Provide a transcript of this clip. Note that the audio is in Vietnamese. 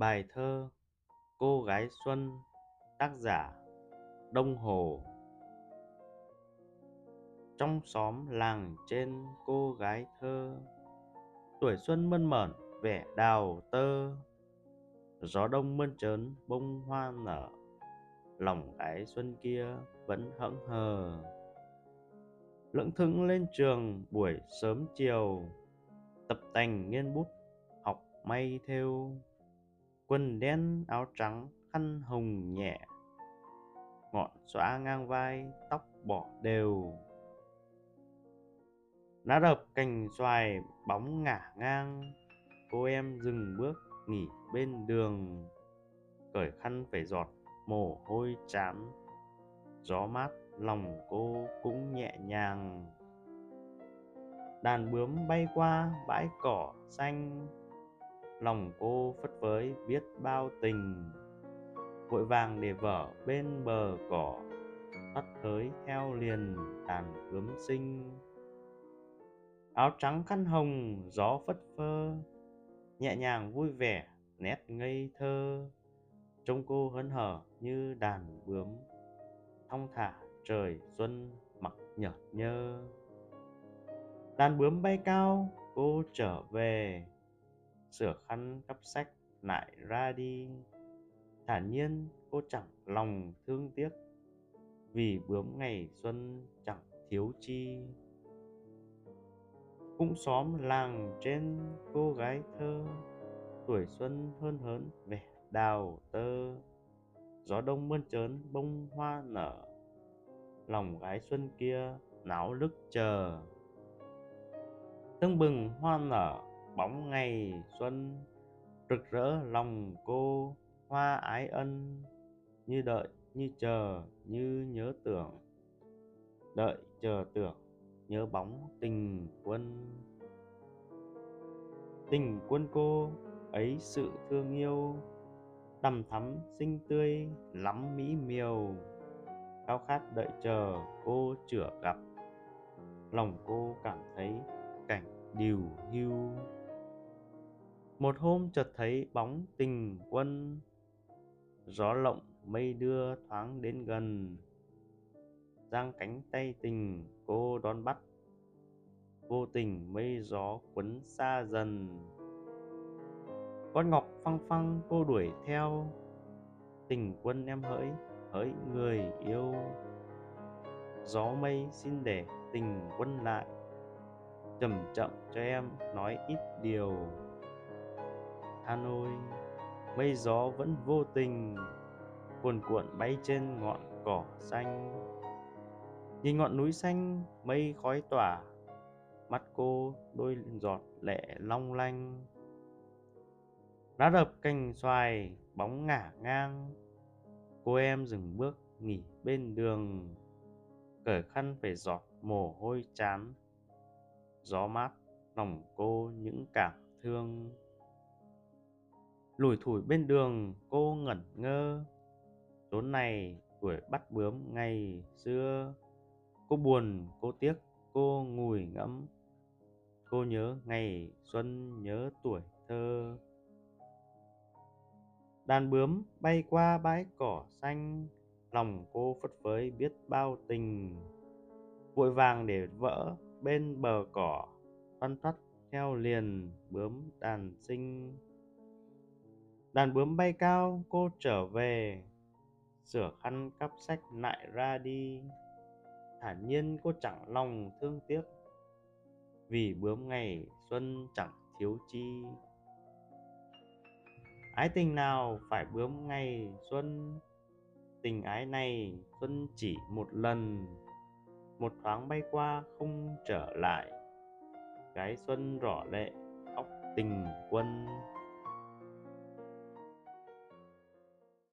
Bài thơ Cô gái xuân, Tác giả Đông Hồ. Trong xóm làng trên cô gái thơ, Tuổi xuân mơn mởn, vẻ đào tơ. Gió đông mơn trớn, bông hoa nở, Lòng gái xuân kia vẫn hững hờ. Lững thững lên trường buổi sớm chiều, Tập tành nghiên bút, học may theo quần đen áo trắng, khăn hồng nhẹ. Ngọn xõa ngang vai, tóc bỏ đều. Lá đập cành xoài bóng ngả ngang, cô em dừng bước nghỉ bên đường. Cởi khăn phải giọt mồ hôi chán, gió mát lòng cô cũng nhẹ nhàng. Đàn bướm bay qua bãi cỏ xanh lòng cô phất phới biết bao tình. Vội vàng để vợ bên bờ cỏ tắt thới theo liền đàn bướm sinh. Áo trắng khăn hồng, gió phất phơ, nhẹ nhàng vui vẻ, nét ngây thơ. Trông cô hớn hở như đàn bướm, thong thả trời xuân mặc nhợt nhơ. Đàn bướm bay cao, cô trở về sửa khăn cắp sách lại ra đi. Thản nhiên, cô chẳng lòng thương tiếc, vì bướm ngày xuân chẳng thiếu chi. Cũng xóm làng trên cô gái thơ, tuổi xuân hơn hớn vẻ đào tơ. Gió đông mơn trớn bông hoa nở, lòng gái xuân kia náo lức chờ. Tưng bừng hoa nở bóng ngày xuân, rực rỡ lòng cô, hoa ái ân, như đợi, như chờ, như nhớ tưởng. Đợi, chờ tưởng, nhớ bóng tình quân. Tình quân cô, ấy sự thương yêu, đầm thắm xinh tươi, lắm mỹ miều. Khao khát đợi chờ cô chữa gặp, lòng cô cảm thấy cảnh điều hưu một hôm chợt thấy bóng tình quân, gió lộng mây đưa thoáng đến gần. Giang cánh tay tình, cô đón bắt. Vô tình mây gió quấn xa dần. Con ngọc phăng phăng, cô đuổi theo. Tình quân em hỡi hỡi người yêu. Gió mây xin để tình quân lại. Chậm chậm cho em nói ít điều. Hà Nội, mây gió vẫn vô tình cuồn cuộn bay trên ngọn cỏ xanh. Nhìn ngọn núi xanh mây khói tỏa mắt cô đôi giọt lệ long lanh. Lá đập cành xoài bóng ngả ngang cô em dừng bước nghỉ bên đường. Cởi khăn phải giọt mồ hôi chán gió mát lòng cô những cảm thương lủi thủi bên đường, cô ngẩn ngơ. Chốn này, tuổi bắt bướm ngày xưa. Cô buồn, cô tiếc, cô ngùi ngẫm. Cô nhớ ngày xuân, nhớ tuổi thơ. Đàn bướm bay qua bãi cỏ xanh, lòng cô phất phới biết bao tình. Vội vàng để vỡ bên bờ cỏ, thoăn thoắt theo liền bướm đàn sinh đàn bướm bay cao, cô trở về. Sửa khăn cắp sách lại ra đi. Thản nhiên cô chẳng lòng thương tiếc. Vì bướm ngày xuân chẳng thiếu chi. Ái tình nào phải bướm ngày xuân? Tình ái này xuân chỉ một lần. Một thoáng bay qua không trở lại. Gái xuân rõ lệ, khóc tình quân.